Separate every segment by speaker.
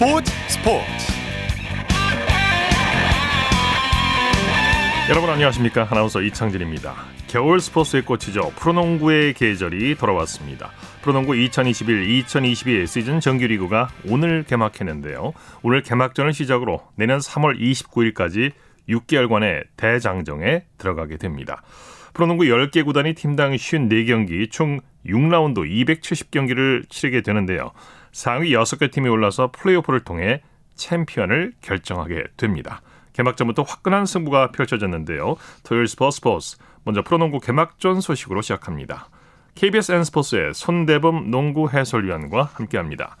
Speaker 1: 스포츠 스포츠. 여러분 안녕하십니까? 아나운서 이창진입니다. 겨울 스포츠의 꽃이죠. 프로농구의 계절이 돌아왔습니다. 프로농구 2021-2022 시즌 정규리그가 오늘 개막했는데요. 오늘 개막전을 시작으로 내년 3월 29일까지 6개월간의 대장정에 들어가게 됩니다. 프로농구 10개 구단이 팀당 54경기 총 6라운드 270경기를 치르게 되는데요. 상위 6개 팀이 올라서 플레이오프를 통해 챔피언을 결정하게 됩니다. 개막전부터 화끈한 승부가 펼쳐졌는데요. 토요일 스포츠 스포츠 먼저 프로농구 개막전 소식으로 시작합니다. KBS N스포츠의 손대범 농구 해설위원과 함께합니다.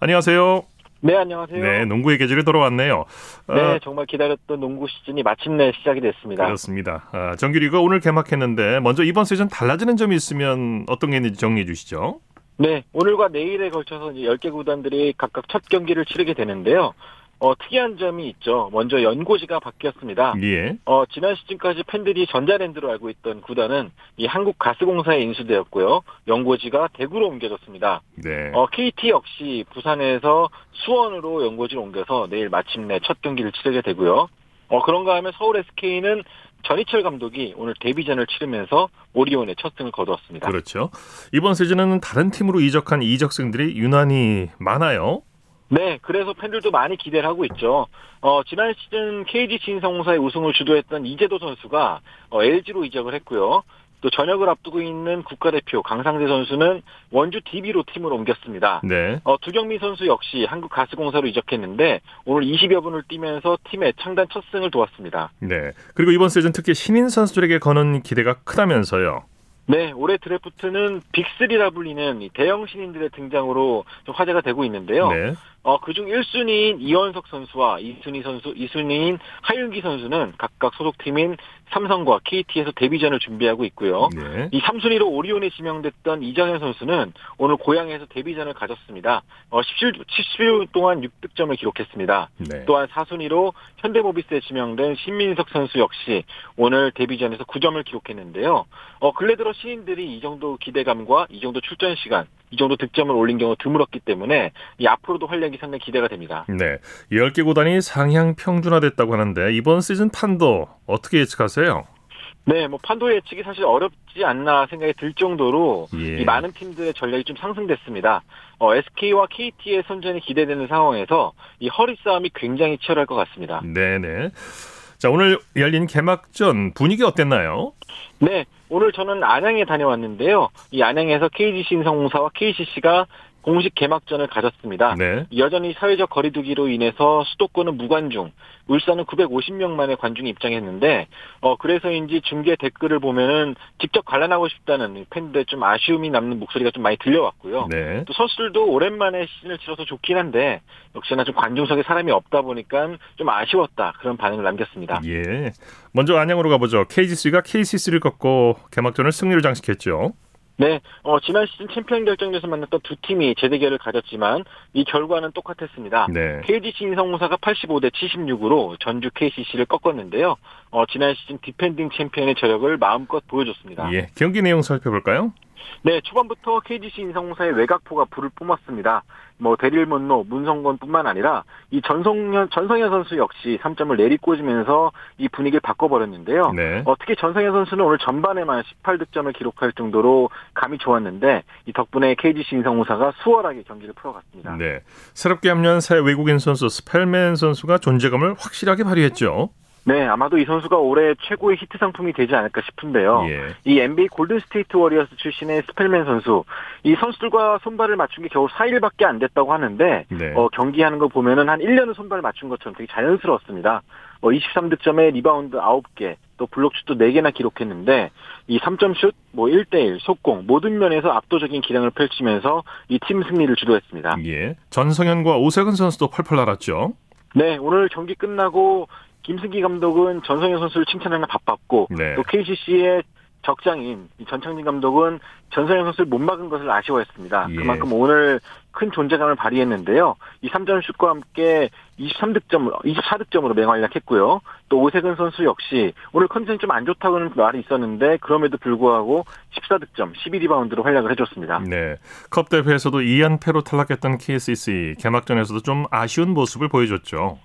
Speaker 1: 안녕하세요.
Speaker 2: 네, 안녕하세요.
Speaker 1: 네, 농구의 계절이 돌아왔네요.
Speaker 2: 네, 어, 정말 기다렸던 농구 시즌이 마침내 시작이 됐습니다.
Speaker 1: 그렇습니다. 아, 정규리가 오늘 개막했는데 먼저 이번 시즌 달라지는 점이 있으면 어떤 게 있는지 정리해 주시죠.
Speaker 2: 네, 오늘과 내일에 걸쳐서 이제 10개 구단들이 각각 첫 경기를 치르게 되는데요. 어, 특이한 점이 있죠. 먼저 연고지가 바뀌었습니다.
Speaker 1: 예.
Speaker 2: 어, 지난 시즌까지 팬들이 전자랜드로 알고 있던 구단은 이 한국가스공사에 인수되었고요. 연고지가 대구로 옮겨졌습니다.
Speaker 1: 네.
Speaker 2: 어, KT 역시 부산에서 수원으로 연고지를 옮겨서 내일 마침내 첫 경기를 치르게 되고요. 어, 그런가 하면 서울 SK는 전희철 감독이 오늘 데뷔전을 치르면서 오리온의 첫 승을 거두었습니다.
Speaker 1: 그렇죠. 이번 시즌은 다른 팀으로 이적한 이적생들이 유난히 많아요.
Speaker 2: 네, 그래서 팬들도 많이 기대를 하고 있죠. 어, 지난 시즌 KG 신성사의 우승을 주도했던 이재도 선수가 어, LG로 이적을 했고요. 또 전역을 앞두고 있는 국가대표 강상재 선수는 원주 DB로 팀을 옮겼습니다.
Speaker 1: 네.
Speaker 2: 어, 두경민 선수 역시 한국가스공사로 이적했는데 오늘 20여 분을 뛰면서 팀의 창단 첫 승을 도왔습니다.
Speaker 1: 네. 그리고 이번 시즌 특히 신인 선수들에게 거는 기대가 크다면서요.
Speaker 2: 네, 올해 드래프트는 빅3라 불리는 대형 신인들의 등장으로 좀 화제가 되고 있는데요.
Speaker 1: 네.
Speaker 2: 어, 그중 1순위인 이원석 선수와 2순위 선수, 2순위인 하윤기 선수는 각각 소속팀인 삼성과 KT에서 데뷔전을 준비하고 있고요.
Speaker 1: 네.
Speaker 2: 이 3순위로 오리온에 지명됐던 이정현 선수는 오늘 고향에서 데뷔전을 가졌습니다. 어, 17, 17분 동안 6득점을 기록했습니다.
Speaker 1: 네.
Speaker 2: 또한 4순위로 현대모비스에 지명된 신민석 선수 역시 오늘 데뷔전에서 9점을 기록했는데요. 어, 근래 들어 시인들이 이 정도 기대감과 이 정도 출전 시간, 이 정도 득점을 올린 경우 드물었기 때문에 이 앞으로도 활약이 상당히 기대가 됩니다.
Speaker 1: 네. 10개 구단이 상향 평준화됐다고 하는데 이번 시즌 판도 어떻게 예측하세요?
Speaker 2: 네, 뭐 판도 예측이 사실 어렵지 않나 생각이 들 정도로
Speaker 1: 예.
Speaker 2: 이 많은 팀들의 전략이 좀 상승됐습니다. 어, SK와 KT의 선전이 기대되는 상황에서 이 허리 싸움이 굉장히 치열할 것 같습니다.
Speaker 1: 네네. 자, 오늘 열린 개막전 분위기 어땠나요?
Speaker 2: 네, 오늘 저는 안양에 다녀왔는데요. 이 안양에서 KG 신성공사와 KCC가 공식 개막전을 가졌습니다.
Speaker 1: 네.
Speaker 2: 여전히 사회적 거리두기로 인해서 수도권은 무관중, 울산은 950명 만의 관중이 입장했는데 어 그래서인지 중계 댓글을 보면은 직접 관람하고 싶다는 팬들의 좀 아쉬움이 남는 목소리가 좀 많이 들려왔고요.
Speaker 1: 네.
Speaker 2: 또 선수들도 오랜만에 시즌을 치러서 좋긴 한데 역시나 좀 관중석에 사람이 없다 보니까 좀 아쉬웠다 그런 반응을 남겼습니다.
Speaker 1: 예. 먼저 안양으로 가보죠. KGC가 KCC를 꺾고 개막전을 승리를 장식했죠.
Speaker 2: 네, 어, 지난 시즌 챔피언 결정전에서 만났던 두 팀이 재대결을 가졌지만 이 결과는 똑같았습니다.
Speaker 1: 네.
Speaker 2: KGC 인삼공사가 85대 76으로 전주 KCC를 꺾었는데요. 어, 지난 시즌 디펜딩 챔피언의 저력을 마음껏 보여줬습니다.
Speaker 1: 예. 경기 내용 살펴볼까요?
Speaker 2: 네, 초반부터 KGC 인삼공사의 외곽포가 불을 뿜었습니다. 뭐 대릴 먼로 문성곤뿐만 아니라 이 전성현 전성현 선수 역시 3점을 내리꽂으면서 이 분위기를 바꿔버렸는데요.
Speaker 1: 네.
Speaker 2: 어, 특히 전성현 선수는 오늘 전반에만 18득점을 기록할 정도로 감이 좋았는데 이 덕분에 KGC 인삼공사가 수월하게 경기를 풀어갔습니다.
Speaker 1: 네. 새롭게 합류한 새 외국인 선수 스펠맨 선수가 존재감을 확실하게 발휘했죠.
Speaker 2: 네, 아마도 이 선수가 올해 최고의 히트 상품이 되지 않을까 싶은데요.
Speaker 1: 예.
Speaker 2: 이 NBA 골든스테이트 워리어스 출신의 스펠맨 선수, 이 선수들과 손발을 맞춘 게 겨우 4일밖에 안 됐다고 하는데,
Speaker 1: 네.
Speaker 2: 어, 경기하는 거 보면은 한 1년은 손발을 맞춘 것처럼 되게 자연스러웠습니다. 어, 23득점에 리바운드 9개, 또 블록슛도 4개나 기록했는데, 이 3점슛, 뭐 1대1, 속공, 모든 면에서 압도적인 기량을 펼치면서 이 팀 승리를 주도했습니다.
Speaker 1: 예. 전성현과 오세근 선수도 펄펄 날았죠.
Speaker 2: 네, 오늘 경기 끝나고 김승기 감독은 전성현 선수를 칭찬하느라 바빴고
Speaker 1: 네.
Speaker 2: 또 KCC의 적장인 전창진 감독은 전성현 선수를 못 막은 것을 아쉬워했습니다.
Speaker 1: 예.
Speaker 2: 그만큼 오늘 큰 존재감을 발휘했는데요. 이 3점 슛과 함께 23득점, 24득점으로 맹활약했고요. 또 오세근 선수 역시 오늘 컨디션이 좀 안 좋다고는 말이 있었는데 그럼에도 불구하고 14득점, 12리바운드로 활약을 해줬습니다.
Speaker 1: 네. 컵 대회에서도 2연패로 탈락했던 KCC 개막전에서도 좀 아쉬운 모습을 보여줬죠.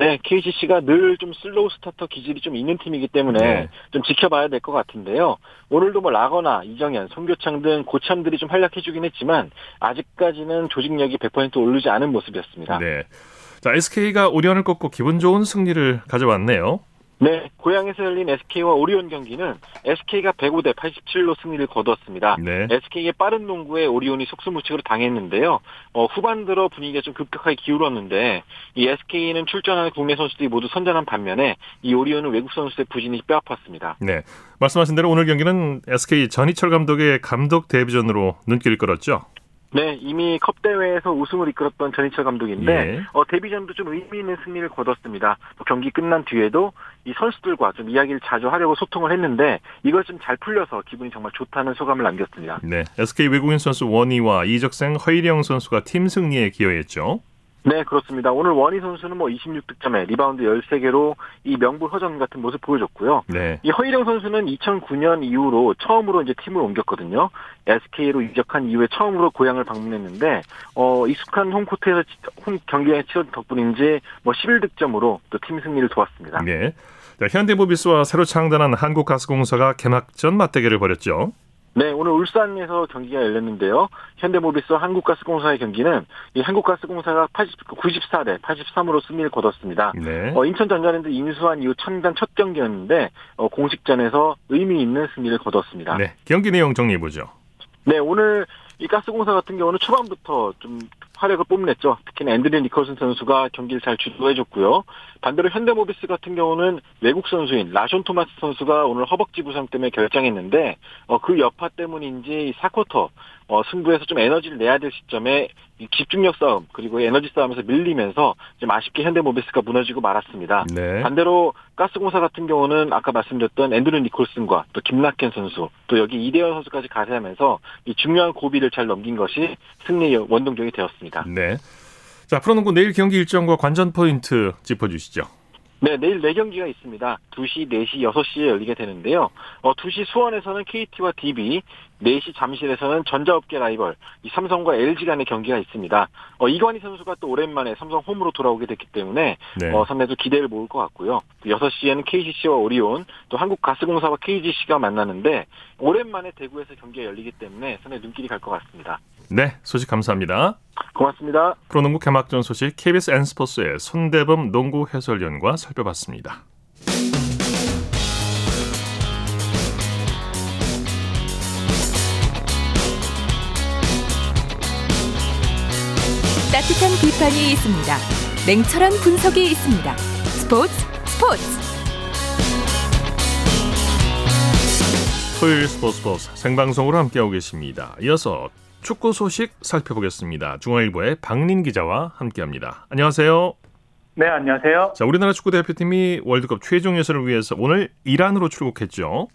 Speaker 2: 네, KCC가 늘 좀 slow starter 기질이 좀 있는 팀이기 때문에
Speaker 1: 네.
Speaker 2: 좀 지켜봐야 될 것 같은데요. 오늘도 뭐 라거나 이정현, 송교창 등 고참들이 좀 활약해주긴 했지만 아직까지는 조직력이 100% 오르지 않은 모습이었습니다.
Speaker 1: 네. 자, SK가 오리온을 꺾고 기분 좋은 승리를 가져왔네요.
Speaker 2: 네, 고향에서 열린 SK와 오리온 경기는 SK가 105대 87로 승리를 거두었습니다.
Speaker 1: 네.
Speaker 2: SK의 빠른 농구에 오리온이 속수무책으로 당했는데요. 어, 후반 들어 분위기가 좀 급격하게 기울었는데 이 SK는 출전하는 국내 선수들이 모두 선전한 반면에 이 오리온은 외국 선수의 부진이 뼈아팠습니다.
Speaker 1: 네. 말씀하신 대로 오늘 경기는 SK 전희철 감독의 감독 데뷔전으로 눈길을 끌었죠.
Speaker 2: 네, 이미 컵 대회에서 우승을 이끌었던 전희철 감독인데
Speaker 1: 예.
Speaker 2: 어, 데뷔전도 좀 의미 있는 승리를 거뒀습니다. 또 경기 끝난 뒤에도 이 선수들과 좀 이야기를 자주 하려고 소통을 했는데 이걸 좀 잘 풀려서 기분이 정말 좋다는 소감을 남겼습니다.
Speaker 1: 네. SK 외국인 선수 원희와 이적생 허일영 선수가 팀 승리에 기여했죠.
Speaker 2: 네, 그렇습니다. 오늘 워니 선수는 뭐 26득점에 리바운드 13개로 이 명불허전 같은 모습 보여줬고요.
Speaker 1: 네.
Speaker 2: 이 허일영 선수는 2009년 이후로 처음으로 이제 팀을 옮겼거든요. SK로 이적한 이후에 처음으로 고양을 방문했는데 어 익숙한 홈코트에서 치- 홈 경기에 치러진 덕분인지 뭐 11득점으로 또 팀 승리를 도왔습니다.
Speaker 1: 네. 자, 현대모비스와 새로 창단한 한국가스공사가 개막전 맞대결을 벌였죠.
Speaker 2: 네, 오늘 울산에서 경기가 열렸는데요. 현대모비스와 한국가스공사의 경기는 이 한국가스공사가 80, 94대 83으로 승리를 거뒀습니다.
Speaker 1: 네.
Speaker 2: 어, 인천 전자랜드 인수한 이후 창단 첫 경기였는데 어, 공식전에서 의미 있는 승리를 거뒀습니다.
Speaker 1: 네. 경기 내용 정리해 보죠.
Speaker 2: 네, 오늘 이 가스공사 같은 경우는 초반부터 좀 활약을 뽐냈죠. 특히나 앤드류 니콜슨 선수가 경기를 잘 주도해줬고요. 반대로 현대모비스 같은 경우는 외국 선수인 라션 토마스 선수가 오늘 허벅지 부상 때문에 결장했는데 어, 그 여파 때문인지 4쿼터 어, 승부에서 좀 에너지를 내야 될 시점에 이 집중력 싸움 그리고 에너지 싸움에서 밀리면서 좀 아쉽게 현대모비스가 무너지고 말았습니다.
Speaker 1: 네.
Speaker 2: 반대로 가스공사 같은 경우는 아까 말씀드렸던 앤드류 니콜슨과 또 김낙현 선수 또 여기 이대현 선수까지 가세하면서 이 중요한 고비를 잘 넘긴 것이 승리의 원동력이 되었습니다.
Speaker 1: 네. 자, 프로농구 내일 경기 일정과 관전 포인트 짚어주시죠.
Speaker 2: 네, 내일 4경기가 있습니다. 2시, 4시, 6시에 열리게 되는데요. 어, 2시 수원에서는 KT와 DB, 4시 잠실에서는 전자업계 라이벌, 이 삼성과 LG 간의 경기가 있습니다. 어, 이관희 선수가 또 오랜만에 삼성 홈으로 돌아오게 됐기 때문에
Speaker 1: 네.
Speaker 2: 어, 상당히 또 기대를 모을 것 같고요. 6시에는 KCC와 오리온, 또 한국가스공사와 KGC가 만나는데 오랜만에 대구에서 경기가 열리기 때문에 상당히 눈길이 갈 것 같습니다.
Speaker 1: 네. 소식 감사합니다.
Speaker 2: 고맙습니다.
Speaker 1: 프로농구 개막전 소식 KBS N스포츠의 손대범 농구 해설위원과 살펴봤습니다.
Speaker 3: 따뜻한 비판이 있습니다. 냉철한 분석이 있습니다. 스포츠 스포츠
Speaker 1: 토요일 스포츠 스포츠 생방송으로 함께하고 계십니다. 이어서 축구 소식 살펴보겠습니다. 중앙일보의 박린 기자와 함께합니다. 안녕하세요.
Speaker 4: 네, 안녕하세요.
Speaker 1: 자, 우리나라 축구 대표팀이 월드컵 최종 예선을 위해서 오늘 이란으로 출국했죠.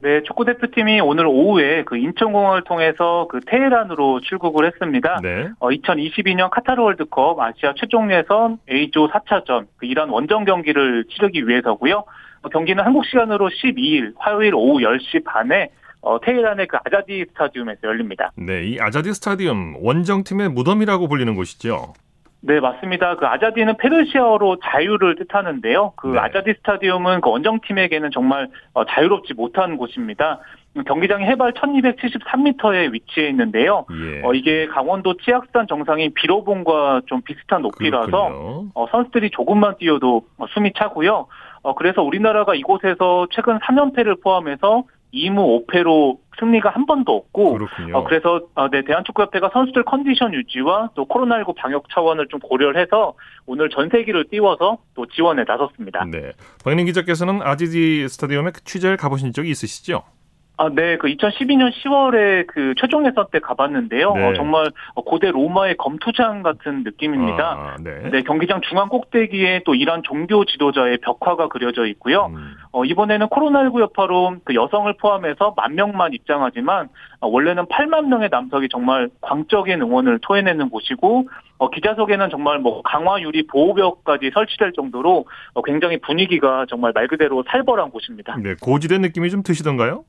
Speaker 4: 네, 축구 대표팀이 오늘 오후에 그 인천공항을 통해서 그 테헤란으로 출국을 했습니다.
Speaker 1: 네.
Speaker 4: 어, 2022년 카타르 월드컵 아시아 최종 예선 A조 4차전 그 이란 원정 경기를 치르기 위해서고요. 어, 경기는 한국 시간으로 12일 화요일 오후 10시 반에 어, 테헤란의 그 아자디 스타디움에서 열립니다.
Speaker 1: 네, 이 아자디 스타디움 원정팀의 무덤이라고 불리는 곳이죠.
Speaker 4: 네, 맞습니다. 그 아자디는 페르시아어로 자유를 뜻하는데요. 그
Speaker 1: 네.
Speaker 4: 아자디 스타디움은 그 원정팀에게는 정말 어, 자유롭지 못한 곳입니다. 음, 경기장이 해발 1273m에 위치해 있는데요.
Speaker 1: 예.
Speaker 4: 어, 이게 강원도 치악산 정상인 비로봉과 좀 비슷한 높이라서. 어, 선수들이 조금만 뛰어도 어, 숨이 차고요. 어, 그래서 우리나라가 이곳에서 최근 3연패를 포함해서 2무 5패로 승리가 한 번도 없고
Speaker 1: 그렇군요.
Speaker 4: 어, 그래서 어, 네, 대한축구협회가 선수들 컨디션 유지와 또 코로나19 방역 차원을 좀 고려를 해서 오늘 전세기를 띄워서 또 지원에 나섰습니다.
Speaker 1: 네. 박민 기자께서는 아지디 스타디움에 그 취재를 가보신 적이 있으시죠?
Speaker 4: 아, 네, 그 2012년 10월에 그 최종 예선 때 가봤는데요.
Speaker 1: 네.
Speaker 4: 어, 정말 고대 로마의 검투장 같은 느낌입니다.
Speaker 1: 아, 네.
Speaker 4: 네, 경기장 중앙 꼭대기에 또 이란 종교 지도자의 벽화가 그려져 있고요.
Speaker 1: 음,
Speaker 4: 어, 이번에는 코로나19 여파로 그 여성을 포함해서 만 명만 입장하지만 어, 원래는 8만 명의 남성이 정말 광적인 응원을 토해내는 곳이고 어, 기자석에는 정말 뭐 강화 유리 보호벽까지 설치될 정도로 어, 굉장히 분위기가 정말 말 그대로 살벌한 곳입니다.
Speaker 1: 네, 고지된 느낌이 좀 드시던가요?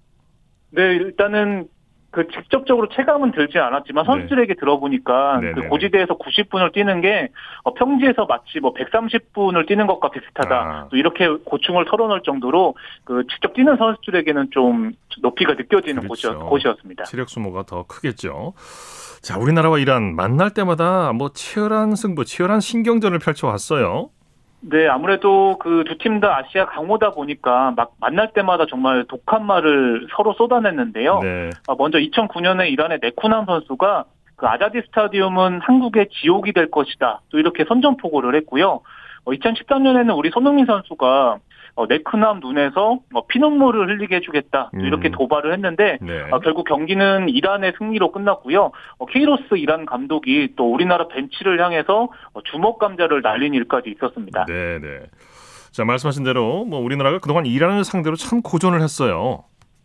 Speaker 4: 네, 일단은 그 직접적으로 체감은 들지 않았지만
Speaker 1: 네.
Speaker 4: 선수들에게 들어보니까
Speaker 1: 네네네.
Speaker 4: 그 고지대에서 90분을 뛰는 게 어, 평지에서 마치 뭐 130분을 뛰는 것과 비슷하다.
Speaker 1: 아.
Speaker 4: 또 이렇게 고충을 털어놓을 정도로 그 직접 뛰는 선수들에게는 좀 높이가 느껴지는
Speaker 1: 그렇죠.
Speaker 4: 곳이었, 곳이었습니다.
Speaker 1: 체력 소모가 더 크겠죠. 자, 우리나라와 이란 만날 때마다 뭐 치열한 승부, 치열한 신경전을 펼쳐왔어요.
Speaker 4: 네, 아무래도 그 두 팀 다 아시아 강호다 보니까 막 만날 때마다 정말 독한 말을 서로 쏟아냈는데요.
Speaker 1: 네.
Speaker 4: 어, 먼저 2009년에 이란의 네쿠남 선수가 그 아자디 스타디움은 한국의 지옥이 될 것이다. 또 이렇게 선전포고를 했고요. 어, 2013년에는 우리 손흥민 선수가 어, 네쿠남 눈에서 어, 피눈물을 흘리게 해주겠다. 또 이렇게
Speaker 1: 음.
Speaker 4: 도발을 했는데
Speaker 1: 네.
Speaker 4: 어, 결국 경기는 이란의 승리로 끝났고요. 어, 케이로스 이란 감독이 또 우리나라 벤치를 향해서 어, 주먹 감자를 날린 일까지 있었습니다.
Speaker 1: 네, 네. 자, 말씀하신 대로 뭐 우리나라가 그동안 이란을 상대로 참 고전을 했어요.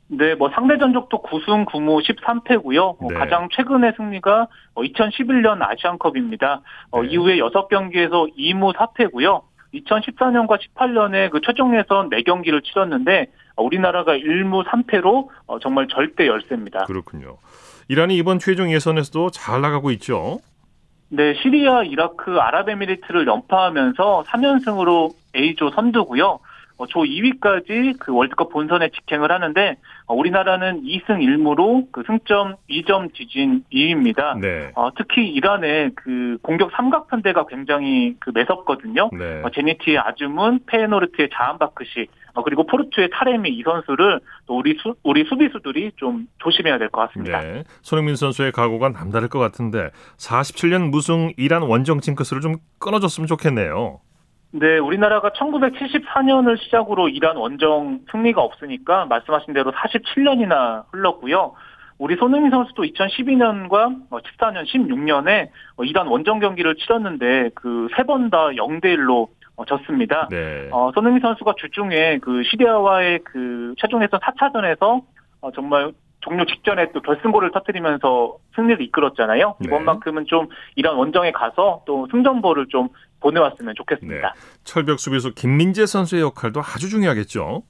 Speaker 4: 네, 뭐 상대 전적도 9승 9무 13패고요.
Speaker 1: 네.
Speaker 4: 가장 최근의 승리가 2011년 아시안컵입니다. 어,
Speaker 1: 네.
Speaker 4: 이후에 6경기에서 2무 4패고요. 2014년과 18년에 그 최종 예선 4경기를 치렀는데 어, 우리나라가 1무 3패로 어, 정말 절대 열세입니다.
Speaker 1: 그렇군요. 이란이 이번 최종 예선에서도 잘 나가고 있죠.
Speaker 4: 네, 시리아, 이라크, 아랍에미리트를 연파하면서 3연승으로 A조 선두고요. 어, 조 2위까지 그 월드컵 본선에 직행을 하는데 어, 우리나라는 2승 1무로 그 승점 2점 뒤진 2위입니다.
Speaker 1: 네.
Speaker 4: 어, 특히 이란의 그 공격 삼각편대가 굉장히 그 매섭거든요.
Speaker 1: 네.
Speaker 4: 어, 제니티의 아즈문, 페에노르트의 자한바크시, 어, 그리고 포르투의 타레미 이 선수를 또 우리 수, 우리 수비수들이 좀 조심해야 될 것 같습니다.
Speaker 1: 네. 손흥민 선수의 각오가 남다를 것 같은데 47년 무승 이란 원정 징크스를 좀 끊어줬으면 좋겠네요.
Speaker 4: 네, 우리나라가 1974년을 시작으로 이란 원정 승리가 없으니까 말씀하신 대로 47년이나 흘렀고요. 우리 손흥민 선수도 2012년과 14년, 16년에 어, 이란 원정 경기를 치렀는데 그 세 번 다 0대 1로 졌습니다.
Speaker 1: 네.
Speaker 4: 어, 손흥민 선수가 주중에 그 시리아와의 그 최종 예선 4차전에서 어, 정말 종료 직전에 또 결승골을 터뜨리면서 승리를 이끌었잖아요.
Speaker 1: 네.
Speaker 4: 이번만큼은 좀 이란 원정에 가서 또 승전보를 좀 보내왔으면 좋겠습니다.
Speaker 1: 철벽 수비수 김민재 선수의 역할도 아주 중요하겠죠.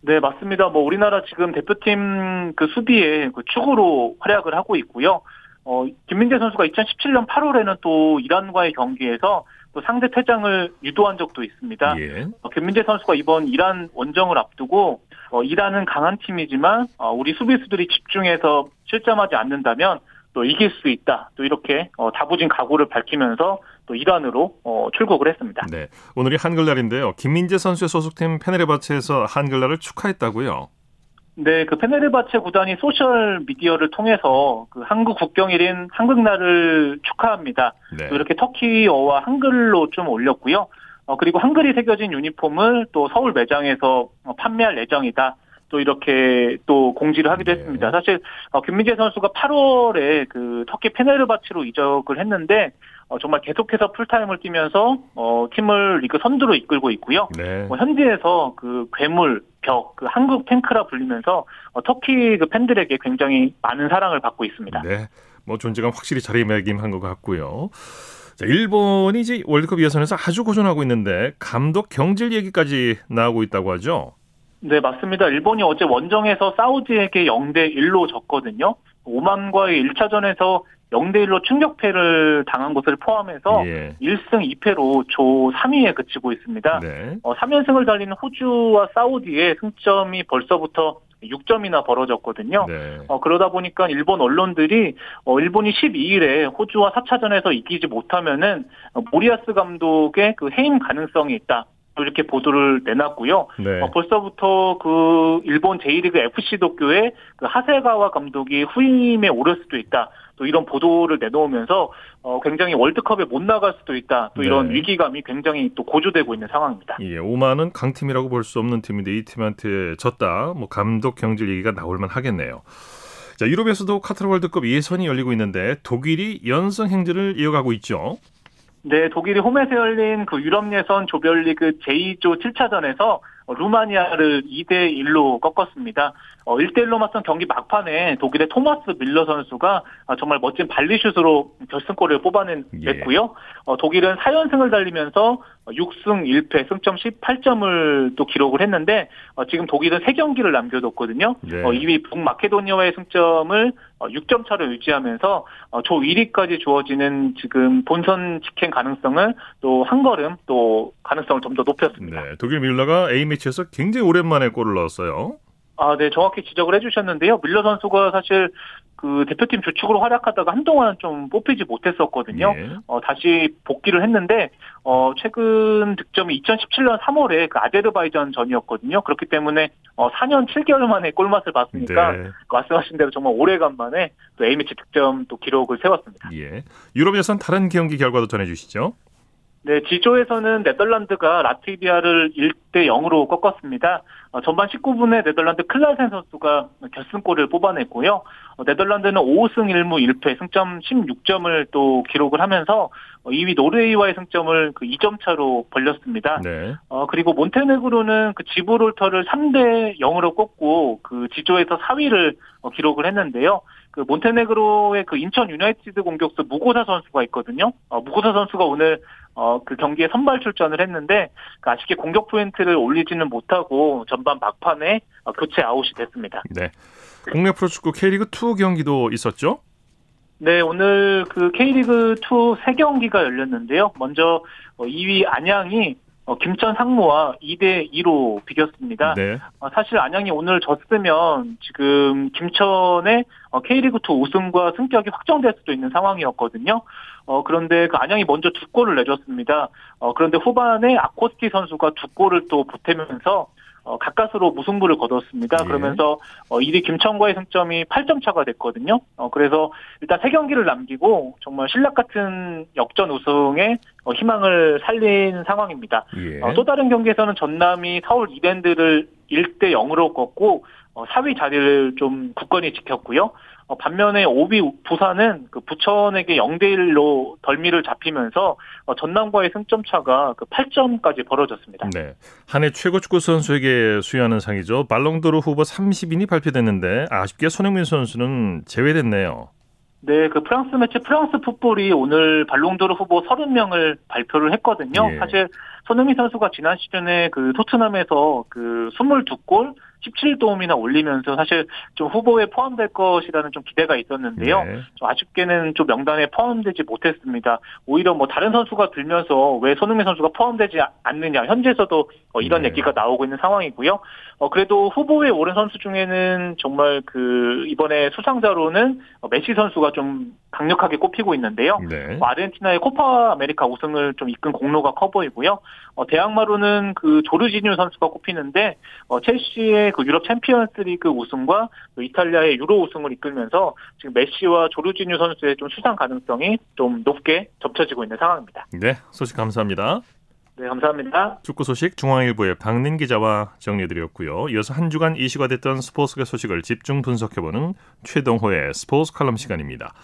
Speaker 4: 네, 맞습니다. 뭐 우리나라 지금 대표팀 그 수비에 그 축으로 활약을 하고 있고요. 어, 김민재 선수가 2017년 8월에는 또 이란과의 경기에서 또 상대 퇴장을 유도한 적도 있습니다.
Speaker 1: 예.
Speaker 4: 어, 김민재 선수가 이번 이란 원정을 앞두고 어, 이란은 강한 팀이지만 어, 우리 수비수들이 집중해서 실점하지 않는다면 또 이길 수 있다. 또 이렇게 어, 다부진 각오를 밝히면서 또 이란으로 어, 출국을 했습니다.
Speaker 1: 네. 오늘이 한글날인데요. 김민재 선수의 소속팀 페네르바체에서 한글날을 축하했다고요.
Speaker 4: 네, 그 페네르바체 구단이 소셜 미디어를 통해서 그 한국 국경일인 한글날을 축하합니다.
Speaker 1: 네.
Speaker 4: 또 이렇게 터키어와 한글로 좀 올렸고요. 어, 그리고 한글이 새겨진 유니폼을 또 서울 매장에서 어, 판매할 예정이다. 또 이렇게 또 공지를 하기도
Speaker 1: 네.
Speaker 4: 했습니다. 사실 어, 김민재 선수가 8월에 그 터키 페네르바체로 이적을 했는데 어, 정말 계속해서 풀타임을 뛰면서 어, 팀을 리그 선두로 이끌고 있고요.
Speaker 1: 네.
Speaker 4: 뭐 현지에서 그 괴물 벽, 그 한국 탱크라 불리면서 어, 터키 그 팬들에게 굉장히 많은 사랑을 받고 있습니다.
Speaker 1: 네. 뭐 존재감 확실히 자리매김한 것 같고요. 자, 일본이 이제 월드컵 예선에서 아주 고전하고 있는데 감독 경질 얘기까지 나오고 있다고 하죠.
Speaker 4: 네, 맞습니다. 일본이 어제 원정에서 사우디에게 0대 1로 졌거든요. 오만과의 1차전에서 0대 1로 충격패를 당한 것을 포함해서
Speaker 1: 예.
Speaker 4: 1승 2패로 조 3위에 그치고 있습니다.
Speaker 1: 네.
Speaker 4: 어, 3연승을 달리는 호주와 사우디의 승점이 벌써부터 6점이나 벌어졌거든요.
Speaker 1: 네.
Speaker 4: 어, 그러다 보니까 일본 언론들이 어, 일본이 12일에 호주와 4차전에서 이기지 못하면은 어, 모리아스 감독의 그 해임 가능성이 있다. 이렇게 보도를 내놨고요.
Speaker 1: 네.
Speaker 4: 어, 벌써부터 그 일본 제1리그 FC 도쿄의 그 하세가와 감독이 후임에 오를 수도 있다. 또 이런 보도를 내놓으면서 어, 굉장히 월드컵에 못 나갈 수도 있다. 또 이런
Speaker 1: 네.
Speaker 4: 위기감이 굉장히 또 고조되고 있는 상황입니다.
Speaker 1: 예, 오만은 강팀이라고 볼 수 없는 팀인데 이 팀한테 졌다. 뭐 감독 경질 얘기가 나올만 하겠네요. 자, 유럽에서도 카타르 월드컵 예선이 열리고 있는데 독일이 연승 행진을 이어가고 있죠.
Speaker 4: 네, 독일이 홈에서 열린 그 유럽 예선 조별리그 제2조 7차전에서 어, 루마니아를 2대 1로 꺾었습니다. 어, 1대 1로 맞선 경기 막판에 독일의 토마스 밀러 선수가 아, 정말 멋진 발리슛으로 결승골을 뽑아냈고요. 어, 독일은 4연승을 달리면서 6승 1패 승점 18점을 또 기록을 했는데 어, 지금 독일은 3경기를 남겨뒀거든요.
Speaker 1: 네.
Speaker 4: 어, 2위 북마케도니아와의 승점을 어, 6점 차로 유지하면서 어, 조 1위까지 주어지는 지금 본선 직행 가능성을 또 한 걸음 또 가능성을 좀 더 높였습니다.
Speaker 1: 네, 독일 밀러가 A 매치에서 굉장히 오랜만에 골을 넣었어요.
Speaker 4: 아, 네, 정확히 지적을 해주셨는데요. 밀러 선수가 사실 그 대표팀 주축으로 활약하다가 한동안 좀 뽑히지 못했었거든요.
Speaker 1: 예.
Speaker 4: 어, 다시 복귀를 했는데, 어, 최근 득점이 2017년 3월에 그 아제르바이잔 전이었거든요. 그렇기 때문에, 어, 4년 7개월 만에 골맛을 봤으니까,
Speaker 1: 네.
Speaker 4: 말씀하신 대로 정말 오래간만에 또 A매치 득점 또 기록을 세웠습니다.
Speaker 1: 예. 유럽에선 다른 경기 결과도 전해주시죠.
Speaker 4: 네, 지조에서는 네덜란드가 라트비아를 1대 0으로 꺾었습니다. 어, 전반 19분에 네덜란드 클라센 선수가 결승골을 뽑아냈고요. 어, 네덜란드는 5승 1무 1패 승점 16점을 또 기록을 하면서 어, 2위 노르웨이와의 승점을 그 2점 차로 벌렸습니다.
Speaker 1: 네.
Speaker 4: 어, 그리고 몬테네그로는 그 지브롤터를 3대 0으로 꺾고 그 지조에서 4위를 어, 기록을 했는데요. 그 몬테네그로의 그 인천 유나이티드 공격수 무고사 선수가 있거든요. 어, 무고사 선수가 오늘 어, 그 경기에 선발 출전을 했는데 그 아쉽게 공격 포인트를 올리지는 못하고 전반 막판에 어, 교체 아웃이 됐습니다.
Speaker 1: 네. 국내 프로축구 K리그 2 경기도 있었죠?
Speaker 4: 네, 오늘 그 K리그 2 세 경기가 열렸는데요. 먼저 어, 2위 안양이 어, 김천 상무와 2대 2로 비겼습니다.
Speaker 1: 네.
Speaker 4: 어, 사실 안양이 오늘 졌으면 지금 김천의 어, K리그 2 우승과 승격이 확정될 수도 있는 상황이었거든요. 어, 그런데 그 안양이 먼저 두 골을 내줬습니다. 어, 그런데 후반에 아코스티 선수가 두 골을 또 보태면서 어, 가까스로 무승부를 거뒀습니다.
Speaker 1: 예.
Speaker 4: 그러면서 어, 1위 김천과의 승점이 8점 차가 됐거든요. 어, 그래서 일단 세 경기를 남기고 정말 신락 같은 역전 우승에 어, 희망을 살린 상황입니다.
Speaker 1: 예.
Speaker 4: 어, 또 다른 경기에서는 전남이 서울 이랜드를 1대 0으로 꺾고 어, 4위 자리를 좀 굳건히 지켰고요. 어, 반면에 5위 부산은 그 부천에게 0대 1로 덜미를 잡히면서 어, 전남과의 승점 차가 그 8점까지 벌어졌습니다.
Speaker 1: 네. 한해 최고 축구 선수에게 수여하는 상이죠. 발롱도르 후보 30인이 발표됐는데 아쉽게 손흥민 선수는 제외됐네요.
Speaker 4: 네, 그 프랑스 매체 프랑스 풋볼이 오늘 발롱도르 후보 30명을 발표를 했거든요.
Speaker 1: 예.
Speaker 4: 사실 손흥민 선수가 지난 시즌에 그 토트넘에서 그 22골 17도움이나 올리면서 사실 좀 후보에 포함될 것이라는 좀 기대가 있었는데요.
Speaker 1: 네.
Speaker 4: 좀 아쉽게는 좀 명단에 포함되지 못했습니다. 오히려 뭐 다른 선수가 들면서 왜 손흥민 선수가 포함되지 않느냐 현지에서도 어, 이런
Speaker 1: 네.
Speaker 4: 얘기가 나오고 있는 상황이고요. 어, 그래도 후보에 오른 선수 중에는 정말 그 이번에 수상자로는 어, 메시 선수가 좀 강력하게 꼽히고 있는데요.
Speaker 1: 네.
Speaker 4: 뭐 아르헨티나의 코파 아메리카 우승을 좀 이끈 공로가 커 보이고요. 어, 대학마로는 그 조르지뉴 선수가 꼽히는데 어, 첼시의 그 유럽 챔피언스리그 우승과 또 이탈리아의 유로 우승을 이끌면서 지금 메시와 조르지뉴 선수의 좀 수상 가능성이 좀 높게 접쳐지고 있는 상황입니다.
Speaker 1: 네. 소식 감사합니다.
Speaker 4: 네, 감사합니다.
Speaker 1: 축구 소식 중앙일보의 박민 기자와 정리해드렸고요. 이어서 한 주간 이슈가 됐던 스포츠계 소식을 집중 분석해보는 최동호의 스포츠 칼럼 시간입니다.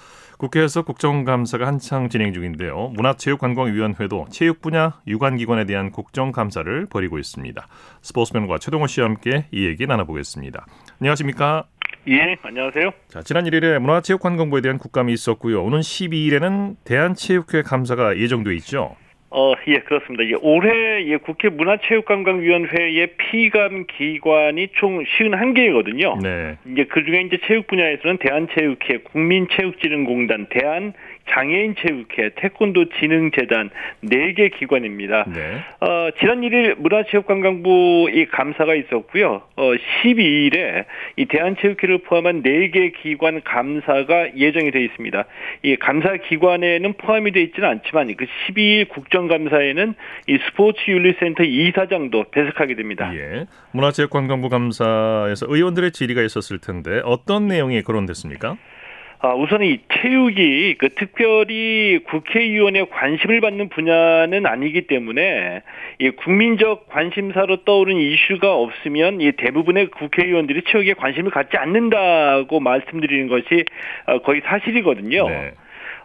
Speaker 1: 국회에서 국정감사가 한창 진행 중인데요. 문화체육관광위원회도 체육 분야 유관기관에 대한 국정감사를 벌이고 있습니다. 스포츠맨과 최동호 씨와 함께 이 얘기 나눠보겠습니다. 안녕하십니까?
Speaker 5: 예, 안녕하세요.
Speaker 1: 자, 지난 1일에 문화체육관광부에 대한 국감이 있었고요. 오는 12일에는 대한체육회 감사가 예정돼 있죠.
Speaker 5: 어, 예, 그렇습니다. 예, 올해 예, 국회 문화체육관광위원회의 피감 기관이 총 51개거든요.
Speaker 1: 네.
Speaker 5: 이제 그 중에 이제 체육 분야에서는 대한체육회, 국민체육진흥공단, 대한 장애인 체육회, 태권도 진흥재단 4개 기관입니다.
Speaker 1: 네.
Speaker 5: 어, 지난 1일 문화체육관광부 이 감사가 있었고요. 어, 12일에 이 대한체육회를 포함한 4개 기관 감사가 예정이 되어 있습니다. 이 감사 기관에는 포함이 되어 있지는 않지만 그 12일 국정감사에는 이 스포츠윤리센터 이사장도 배석하게 됩니다.
Speaker 1: 예. 문화체육관광부 감사에서 의원들의 질의가 있었을 텐데 어떤 내용이 거론됐습니까?
Speaker 5: 아, 우선 이 체육이 그 특별히 국회의원의 관심을 받는 분야는 아니기 때문에 이 국민적 관심사로 떠오른 이슈가 없으면 이 대부분의 국회의원들이 체육에 관심을 갖지 않는다고 말씀드리는 것이 어, 거의 사실이거든요.
Speaker 1: 네.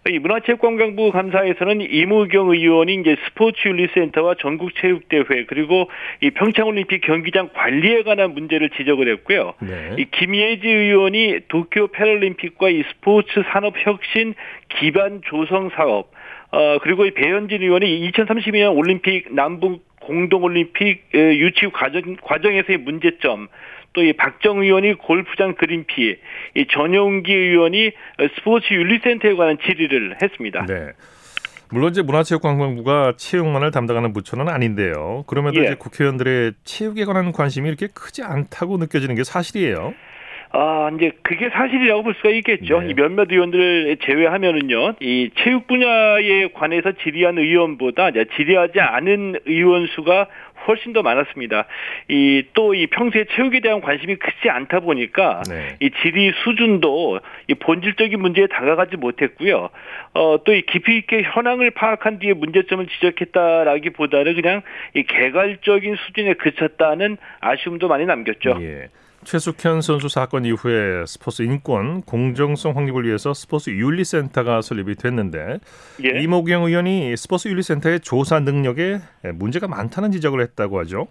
Speaker 5: 이 문화체육관광부 감사에서는 이무경 의원이 이제 스포츠 윤리센터와 전국체육대회 그리고 이 평창올림픽 경기장 관리에 관한 문제를 지적을 했고요.
Speaker 1: 네.
Speaker 5: 이 김예지 의원이 도쿄 패럴림픽과 이 스포츠 산업 혁신 기반 조성 사업 어 그리고 이 배현진 의원이 2032년 올림픽 남북 공동올림픽 유치 과정 과정에서의 문제점 또 이 박정 의원이 골프장 그린피, 이 전용기 의원이 스포츠 윤리센터에 관한 질의를 했습니다.
Speaker 1: 네. 물론 이제 문화체육관광부가 체육만을 담당하는 부처는 아닌데요. 그럼에도
Speaker 5: 예.
Speaker 1: 이제 국회의원들의 체육에 관한 관심이 이렇게 크지 않다고 느껴지는 게 사실이에요.
Speaker 5: 아, 이제 그게 사실이라고 볼 수가 있겠죠.
Speaker 1: 네.
Speaker 5: 이 몇몇 의원들을 제외하면은요, 이 체육 분야에 관해서 질의한 의원보다 이제 질의하지 않은 의원 수가 훨씬 더 많았습니다. 이또이 평소에 체육에 대한 관심이 크지 않다 보니까
Speaker 1: 네.
Speaker 5: 이 질의 수준도 이 본질적인 문제에 다가가지 못했고요. 어, 또 이 깊이 있게 현황을 파악한 뒤에 문제점을 지적했다라기보다는 그냥 이 개괄적인 수준에 그쳤다는 아쉬움도 많이 남겼죠.
Speaker 1: 예. 최숙현 선수 사건 이후에 스포츠 인권 공정성 확립을 위해서 스포츠 윤리센터가 설립이 됐는데
Speaker 5: 예.
Speaker 1: 이모경 의원이 스포츠 윤리센터의 조사 능력에 문제가 많다는 지적을 했다고 하죠.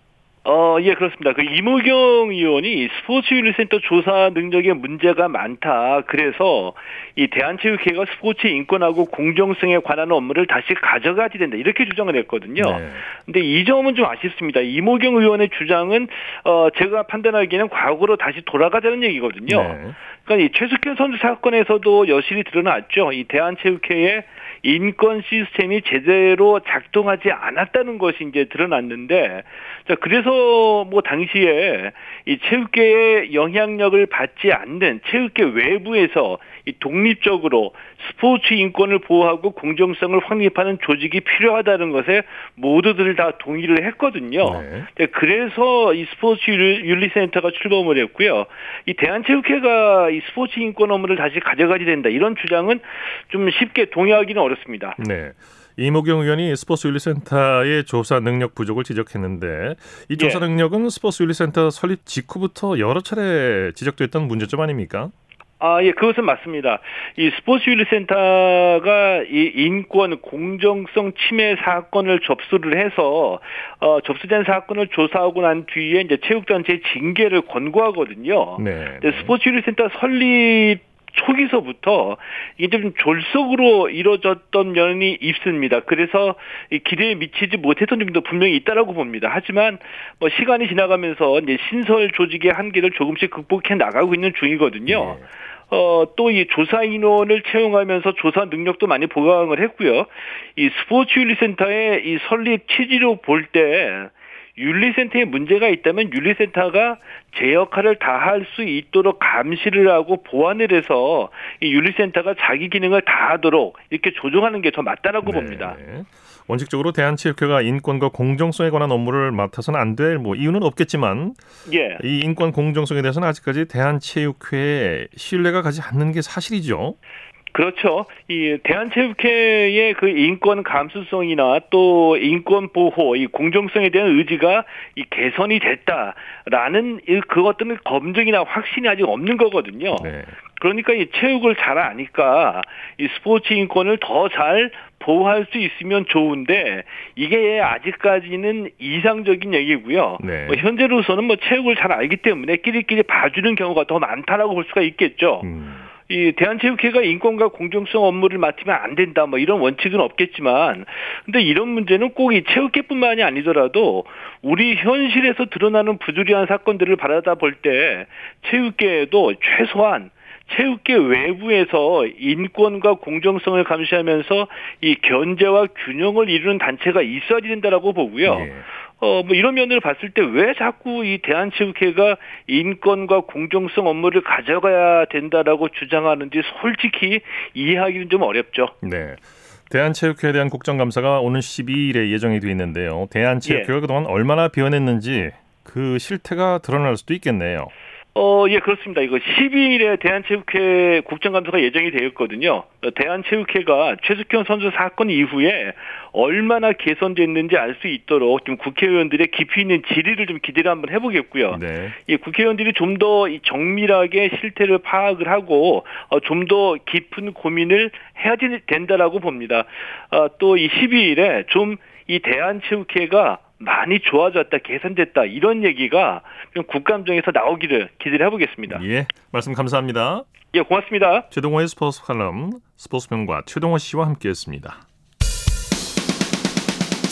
Speaker 5: 어, 예, 그렇습니다. 그 이무경 의원이 스포츠 윤리센터 조사 능력에 문제가 많다. 그래서 이 대한체육회가 스포츠 인권하고 공정성에 관한 업무를 다시 가져가야 된다. 이렇게 주장을 했거든요.
Speaker 1: 네.
Speaker 5: 근데 이 점은 좀 아쉽습니다. 이모경 의원의 주장은 어 제가 판단하기에는 과거로 다시 돌아가자는 얘기거든요.
Speaker 1: 네.
Speaker 5: 그러니까 이 최숙현 선수 사건에서도 여실히 드러났죠. 이 대한체육회의 인권 시스템이 제대로 작동하지 않았다는 것이 이제 드러났는데, 자 그래서 뭐 당시에 이 체육계의 영향력을 받지 않는 체육계 외부에서 이 독립적으로 스포츠 인권을 보호하고 공정성을 확립하는 조직이 필요하다는 것에 모두들 다 동의를 했거든요.
Speaker 1: 네.
Speaker 5: 네, 그래서 이 스포츠 윤리- 윤리센터가 출범을 했고요. 이 대한체육회가 이 스포츠 인권 업무를 다시 가져가야 된다 이런 주장은 좀 쉽게 동의하기는 어렵 습니다.
Speaker 1: 네. 이모경 의원이 스포츠 윤리센터의 조사 능력 부족을 지적했는데 이 조사
Speaker 5: 예.
Speaker 1: 능력은 스포츠 윤리센터 설립 직후부터 여러 차례 지적됐던 문제점 아닙니까?
Speaker 5: 아, 예, 그것은 맞습니다. 이 스포츠 윤리센터가 이 인권 공정성 침해 사건을 접수를 해서 어, 접수된 사건을 조사하고 난 뒤에 이제 체육단체에 징계를 권고하거든요.
Speaker 1: 네.
Speaker 5: 근데 스포츠 윤리센터 설립 초기서부터 이게 좀 졸속으로 이루어졌던 면이 있습니다. 그래서 이 기대에 미치지 못했던 점도 분명히 있다라고 봅니다. 하지만 뭐 시간이 지나가면서 이제 신설 조직의 한계를 조금씩 극복해 나가고 있는 중이거든요.
Speaker 1: 네.
Speaker 5: 어, 또 이 조사 인원을 채용하면서 조사 능력도 많이 보강을 했고요. 이 스포츠 윤리센터의 이 설립 취지로 볼때 윤리센터에 문제가 있다면 윤리센터가 제 역할을 다할 수 있도록 감시를 하고 보완을 해서 이 윤리센터가 자기 기능을 다하도록 이렇게 조정하는 게 더 맞다라고 봅니다.
Speaker 1: 네. 원칙적으로 대한체육회가 인권과 공정성에 관한 업무를 맡아서는 안 될 뭐 이유는 없겠지만
Speaker 5: 예.
Speaker 1: 이 인권 공정성에 대해서는 아직까지 대한체육회에 신뢰가 가지 않는 게 사실이죠.
Speaker 5: 그렇죠. 이 대한체육회의 그 인권 감수성이나 또 인권 보호, 이 공정성에 대한 의지가 이 개선이 됐다라는 이 그것들은 검증이나 확신이 아직 없는 거거든요.
Speaker 1: 네.
Speaker 5: 그러니까 이 체육을 잘 아니까 이 스포츠 인권을 더 잘 보호할 수 있으면 좋은데 이게 아직까지는 이상적인 얘기고요.
Speaker 1: 네.
Speaker 5: 뭐 현재로서는 뭐 체육을 잘 알기 때문에 끼리끼리 봐주는 경우가 더 많다라고 볼 수가 있겠죠.
Speaker 1: 음.
Speaker 5: 이 대한체육회가 인권과 공정성 업무를 맡으면 안 된다 뭐 이런 원칙은 없겠지만 근데 이런 문제는 꼭 이 체육계뿐만이 아니더라도 우리 현실에서 드러나는 부조리한 사건들을 바라다 볼 때 체육계에도 최소한 체육계 외부에서 인권과 공정성을 감시하면서 이 견제와 균형을 이루는 단체가 있어야 된다라고 보고요.
Speaker 1: 예.
Speaker 5: 어, 뭐 이런 면을 봤을 때 왜 자꾸 이 대한체육회가 인권과 공정성 업무를 가져가야 된다라고 주장하는지 솔직히 이해하기는 좀 어렵죠.
Speaker 1: 네. 대한체육회에 대한 국정감사가 오는 12일에 예정이 돼 있는데요. 대한체육회가
Speaker 5: 예.
Speaker 1: 그동안 얼마나 비워냈는지 그 실태가 드러날 수도 있겠네요.
Speaker 5: 어, 예, 그렇습니다. 이거 12일에 대한체육회 국정감사가 예정이 되어 있거든요. 어, 대한체육회가 최숙현 선수 사건 이후에 얼마나 개선됐는지 알 수 있도록 좀 국회의원들의 깊이 있는 질의를 좀 기대를 한번 해보겠고요.
Speaker 1: 네.
Speaker 5: 예, 국회의원들이 좀 더 정밀하게 실태를 파악을 하고 어, 좀 더 깊은 고민을 해야 된다라고 봅니다. 어, 또이 12일에 좀 이 대한체육회가 많이 좋아졌다, 개선됐다 이런 얘기가 좀 국감정에서 나오기를 기대를 해보겠습니다.
Speaker 1: 예, 말씀 감사합니다.
Speaker 5: 예, 고맙습니다.
Speaker 1: 최동호의 스포츠 칼럼 스포츠 평과 최동호 씨와 함께했습니다.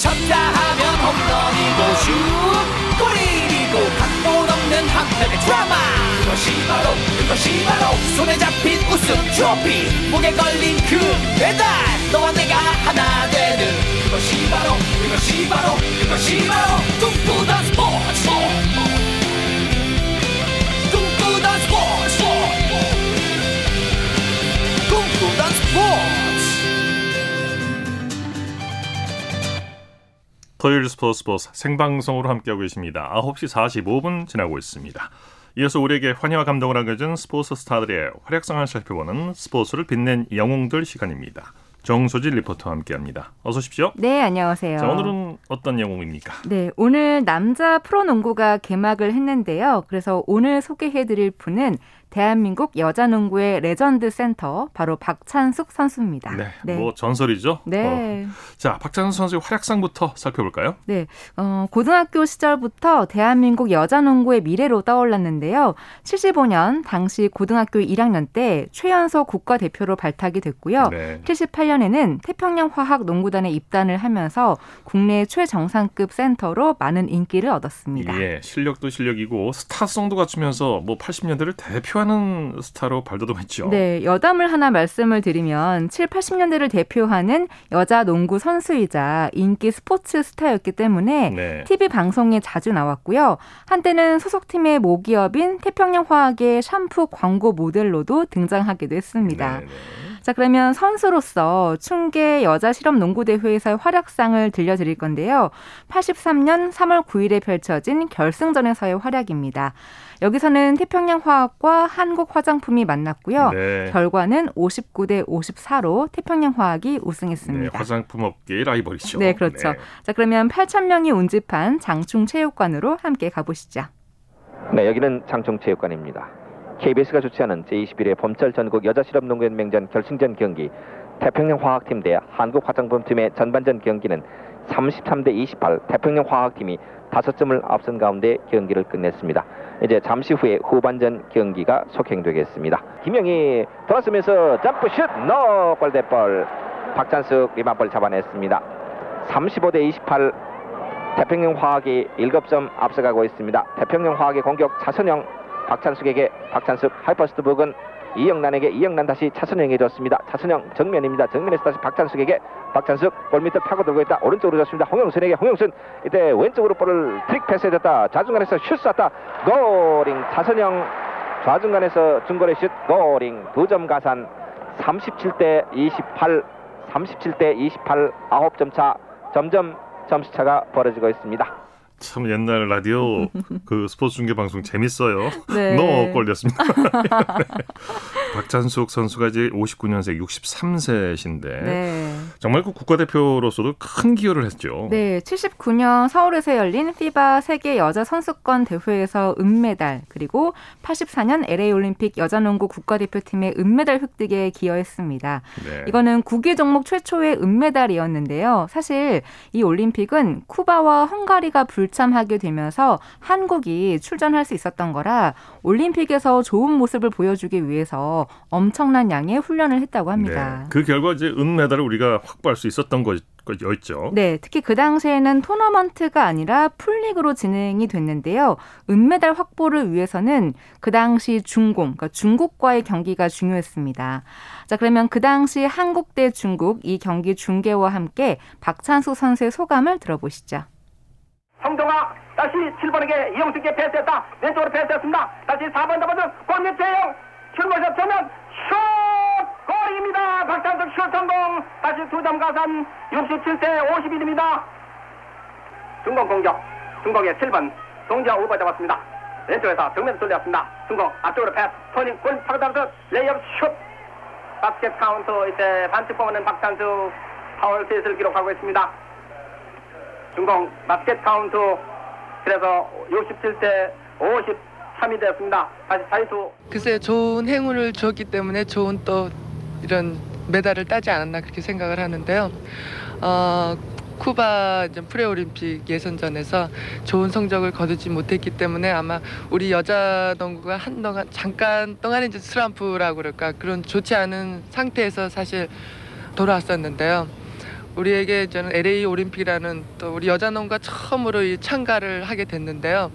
Speaker 6: 쳤다 하면 홈런이고 슛 골이고 각본 없는 한편의 드라마 그것이 바로 그것이 바로 손에 잡힌 우승 트로피 목에 걸린 그 배달 너와 내가 하나 되는 그것이 바로 그것이 바로 그것이 바로 꿈꾸던 스포츠 꿈꾸던 스포츠 꿈꾸던 스포츠
Speaker 1: 토요일 스포츠 스포츠 생방송으로 함께하고 계십니다. 9시 45분 지나고 있습니다. 이어서 우리에게 환희와 감동을 안겨준 스포츠 스타들의 활약상을 살펴보는 스포츠를 빛낸 영웅들 시간입니다. 정소질 리포터와 함께합니다. 어서 오십시오.
Speaker 7: 네, 안녕하세요.
Speaker 1: 자, 오늘은 어떤 영웅입니까?
Speaker 7: 네, 오늘 남자 프로농구가 개막을 했는데요. 그래서 오늘 소개해드릴 분은 대한민국 여자농구의 레전드 센터 바로 박찬숙 선수입니다.
Speaker 1: 네, 뭐 전설이죠.
Speaker 7: 네.
Speaker 1: 어. 자, 박찬숙 선수의 활약상부터 살펴볼까요?
Speaker 7: 네, 어, 고등학교 시절부터 대한민국 여자농구의 미래로 떠올랐는데요. 75년 당시 고등학교 1학년 때 최연소 국가대표로 발탁이 됐고요.
Speaker 1: 네.
Speaker 7: 78년에는 태평양 화학 농구단에 입단을 하면서 국내 최정상급 센터로 많은 인기를 얻었습니다.
Speaker 1: 예, 실력도 실력이고 스타성도 갖추면서 뭐 80년대를 대표 하는 스타로 발돋움했죠.
Speaker 7: 네, 여담을 하나 말씀을 드리면 7, 80년대를 대표하는 여자 농구 선수이자 인기 스포츠 스타였기 때문에
Speaker 1: 네.
Speaker 7: TV 방송에 자주 나왔고요. 한때는 소속팀의 모기업인 태평양 화학의 샴푸 광고 모델로도 등장하기도 했습니다.
Speaker 1: 네, 네.
Speaker 7: 자, 그러면 선수로서 충계 여자 실업 농구 대회에서의 활약상을 들려드릴 건데요. 83년 3월 9일에 펼쳐진 결승전에서의 활약입니다. 여기서는 태평양 화학과 한국 화장품이 만났고요.
Speaker 1: 네.
Speaker 7: 결과는 59대 54로 태평양 화학이
Speaker 1: 네,
Speaker 7: 우승했습니다.
Speaker 1: 화장품 업계의 라이벌이죠.
Speaker 7: 네, 그렇죠.
Speaker 1: 네.
Speaker 7: 자, 그러면 8,000명이 운집한 장충 체육관으로 함께 가보시죠.
Speaker 8: 네, 여기는 장충 체육관입니다. KBS가 주최하는 제21회 봄철 전국 여자실업농구연맹전 결승전 경기 태평양 화학팀 대 한국 화장품팀의 전반전 경기는 33대 28 태평양 화학팀이 5점을 앞선 가운데 경기를 끝냈습니다. 이제 잠시 후에 후반전 경기가 속행되겠습니다. 김영희 돌아서면서 점프슛 노 골대볼 박찬숙 리바볼 잡아냈습니다. 35대 28 태평양 화학이 7점 앞서가고 있습니다. 태평양 화학의 공격 차선영 박찬숙에게 박찬숙 high post 부근 이영란에게 이영란 다시 차선영에게 줬습니다. 차선영 정면입니다. 정면에서 다시 박찬숙에게 박찬숙 골밑을 파고들고 있다. 오른쪽으로 줬습니다. 홍영순에게 홍영순 이때 왼쪽으로 볼을 트릭 패스해줬다. 좌중간에서 슛 쐈다. 골인 차선영 좌중간에서 중거리 슛 골인 두 점 가산 37대 28 37대 28 9점 차 점점 점수차가 벌어지고 있습니다.
Speaker 1: 참 옛날 라디오 그 스포츠 중계 방송 재밌어요.
Speaker 7: 네.
Speaker 1: 너무 꼴렸습니다. 박찬숙 선수가 이제 59년생 63세신데
Speaker 7: 네.
Speaker 1: 정말 그 국가대표로서도 큰 기여를 했죠.
Speaker 7: 네, 79년 서울에서 열린 피바 세계 여자 선수권 대회에서 은메달, 그리고 84년 LA 올림픽 여자농구 국가대표팀의 은메달 획득에 기여했습니다.
Speaker 1: 네.
Speaker 7: 이거는 국외 종목 최초의 은메달이었는데요. 사실 이 올림픽은 쿠바와 헝가리가 불 참하게 되면서 한국이 출전할 수 있었던 거라 올림픽에서 좋은 모습을 보여주기 위해서 엄청난 양의 훈련을 했다고 합니다.
Speaker 1: 네. 그 결과 이제 은메달을 우리가 확보할 수 있었던 거, 거였죠.
Speaker 7: 네, 특히 그 당시에는 토너먼트가 아니라 풀리그로 진행이 됐는데요. 은메달 확보를 위해서는 그 당시 중공, 그러니까 중국과의 경기가 중요했습니다. 자, 그러면 그 당시 한국 대 중국 이 경기 중계와 함께 박찬수 선수의 소감을 들어보시죠.
Speaker 9: 성동아 다시 7번에게 이영식에게 패스했다. 왼쪽으로 패스했습니다. 다시 4번 잡아준 권민 최영. 출발샷 전면 슛! 골입니다. 박찬석 슛 성공. 다시 두점 가산 67대 51입니다. 중공 공격. 중공의 7번 송지아 볼 잡았습니다. 왼쪽에서 정면 돌렸습니다. 중공 앞쪽으로 패스. turning 골 파고들면서 레이업 슛. 바스켓 카운트 이제 반칙 포는 박찬숙 파울 셋을 기록하고 있습니다. 중공 바스켓 카운트 그래서 67대 53이 되었습니다. 다시 자유투
Speaker 10: 글쎄요, 좋은 행운을 주었기 때문에 좋은 또 이런 메달을 따지 않았나 그렇게 생각을 하는데요. 어, 쿠바 프레올림픽 예선전에서 좋은 성적을 거두지 못했기 때문에 아마 우리 여자 농구가 한동안 잠깐 동안 이제 스람프라고 그럴까 그런 좋지 않은 상태에서 사실 돌아왔었는데요. 우리에게 저는 LA 올림픽이라는 또 우리 여자 농구가 처음으로 이 참가를 하게 됐는데요.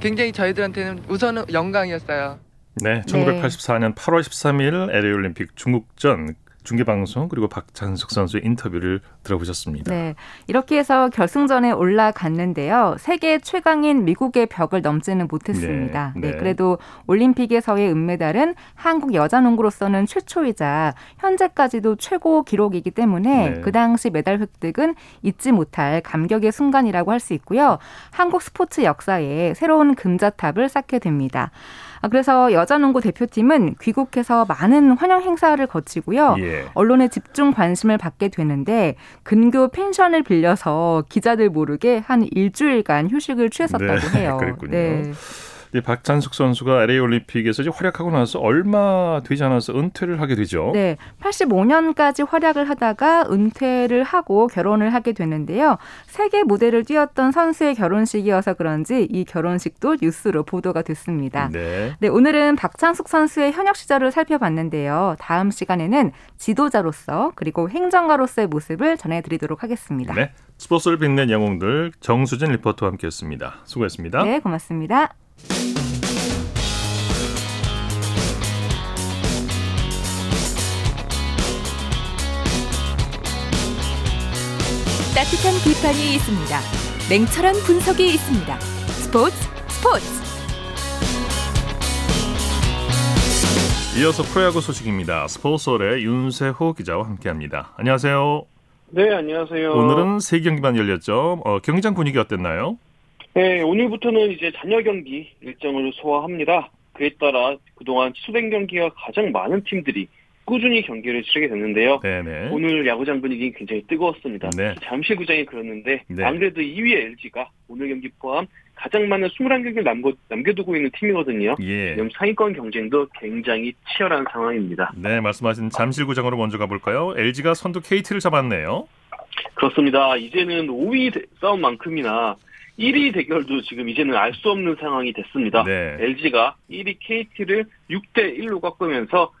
Speaker 10: 굉장히 저희들한테는 우선은 영광이었어요.
Speaker 1: 네, 1984년 8월 13일 LA 올림픽 중국전 중계 방송 그리고 박찬숙 선수의 인터뷰를 들어보셨습니다.
Speaker 7: 네. 이렇게 해서 결승전에 올라갔는데요. 세계 최강인 미국의 벽을 넘지는 못했습니다.
Speaker 1: 네,
Speaker 7: 네,
Speaker 1: 네.
Speaker 7: 그래도 올림픽에서의 은메달은 한국 여자 농구로서는 최초이자 현재까지도 최고 기록이기 때문에
Speaker 1: 네.
Speaker 7: 그 당시 메달 획득은 잊지 못할 감격의 순간이라고 할 수 있고요. 한국 스포츠 역사에 새로운 금자탑을 쌓게 됩니다. 아, 그래서 여자농구 대표팀은 귀국해서 많은 환영 행사를 거치고요.
Speaker 1: 예.
Speaker 7: 언론의 집중 관심을 받게 되는데 근교 펜션을 빌려서 기자들 모르게 한 일주일간 휴식을 취했었다고
Speaker 1: 네,
Speaker 7: 해요.
Speaker 1: 그랬군요. 이 박찬숙 선수가 LA 올림픽에서 이제 활약하고 나서 얼마 되지 않아서 은퇴를 하게 되죠.
Speaker 7: 네, 85년까지 활약을 하다가 은퇴를 하고 결혼을 하게 되는데요. 세계 무대를 뛰었던 선수의 결혼식이어서 그런지 이 결혼식도 뉴스로 보도가 됐습니다.
Speaker 1: 네.
Speaker 7: 네, 오늘은 박찬숙 선수의 현역 시절을 살펴봤는데요. 다음 시간에는 지도자로서 그리고 행정가로서의 모습을 전해드리도록 하겠습니다.
Speaker 1: 네. 스포츠를 빛낸 영웅들 정수진 리포터와 함께했습니다. 수고했습니다.
Speaker 7: 네, 고맙습니다.
Speaker 3: 따뜻한 비판이 있습니다. 냉철한 분석이 있습니다. 스포츠 스포츠
Speaker 1: 이어서 프로야구 소식입니다. 스포츠홀의 윤세호 기자와 함께합니다. 안녕하세요.
Speaker 11: 네, 안녕하세요.
Speaker 1: 오늘은 세 경기만 열렸죠. 어, 경기장 분위기 어땠나요?
Speaker 11: 네, 오늘부터는 이제 잔여 경기 일정을 소화합니다. 그에 따라 그동안 취소된 경기가 가장 많은 팀들이 꾸준히 경기를 치르게 됐는데요.
Speaker 1: 네네.
Speaker 11: 오늘 야구장 분위기 굉장히 뜨거웠습니다.
Speaker 1: 네.
Speaker 11: 잠실구장이 그렇는데
Speaker 1: 네.
Speaker 11: 안 그래도 2위 LG가 오늘 경기 포함 가장 많은 21경기를 남겨, 남겨두고 있는 팀이거든요.
Speaker 1: 예.
Speaker 11: 지금 상위권 경쟁도 굉장히 치열한 상황입니다.
Speaker 1: 네, 말씀하신 잠실구장으로 먼저 가볼까요? LG가 선두 KT를 잡았네요.
Speaker 11: 그렇습니다. 이제는 5위 대- 싸움만큼이나 1위 대결도 지금 이제는 알 수 없는 상황이 됐습니다.
Speaker 1: 네.
Speaker 11: LG가 1위 KT를 6대 1로 꺾으면서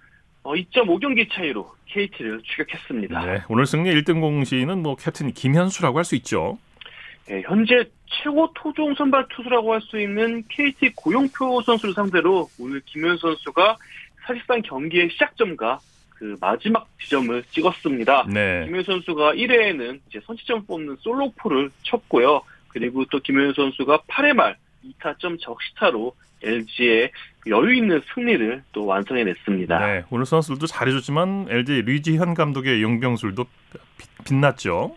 Speaker 11: 어, 2.5경기 차이로 KT를 추격했습니다.
Speaker 1: 네, 오늘 승리 1등 공시는 뭐 캡틴 김현수라고 할 수 있죠.
Speaker 11: 네, 현재 최고 토종 선발 투수라고 할 수 있는 KT 고용표 선수를 상대로 오늘 김현 선수가 사실상 경기의 시작점과 그 마지막 지점을 찍었습니다.
Speaker 1: 네.
Speaker 11: 김현 선수가 1회에는 이제 선취점 뽑는 솔로포를 쳤고요. 그리고 또 김현 선수가 8회 말 2타점 적시타로 LG의 여유 있는 승리를 또 완성해냈습니다.
Speaker 1: 네, 오늘 선수들도 잘해줬지만 LG 류지현 감독의 용병술도 빛- 빛났죠.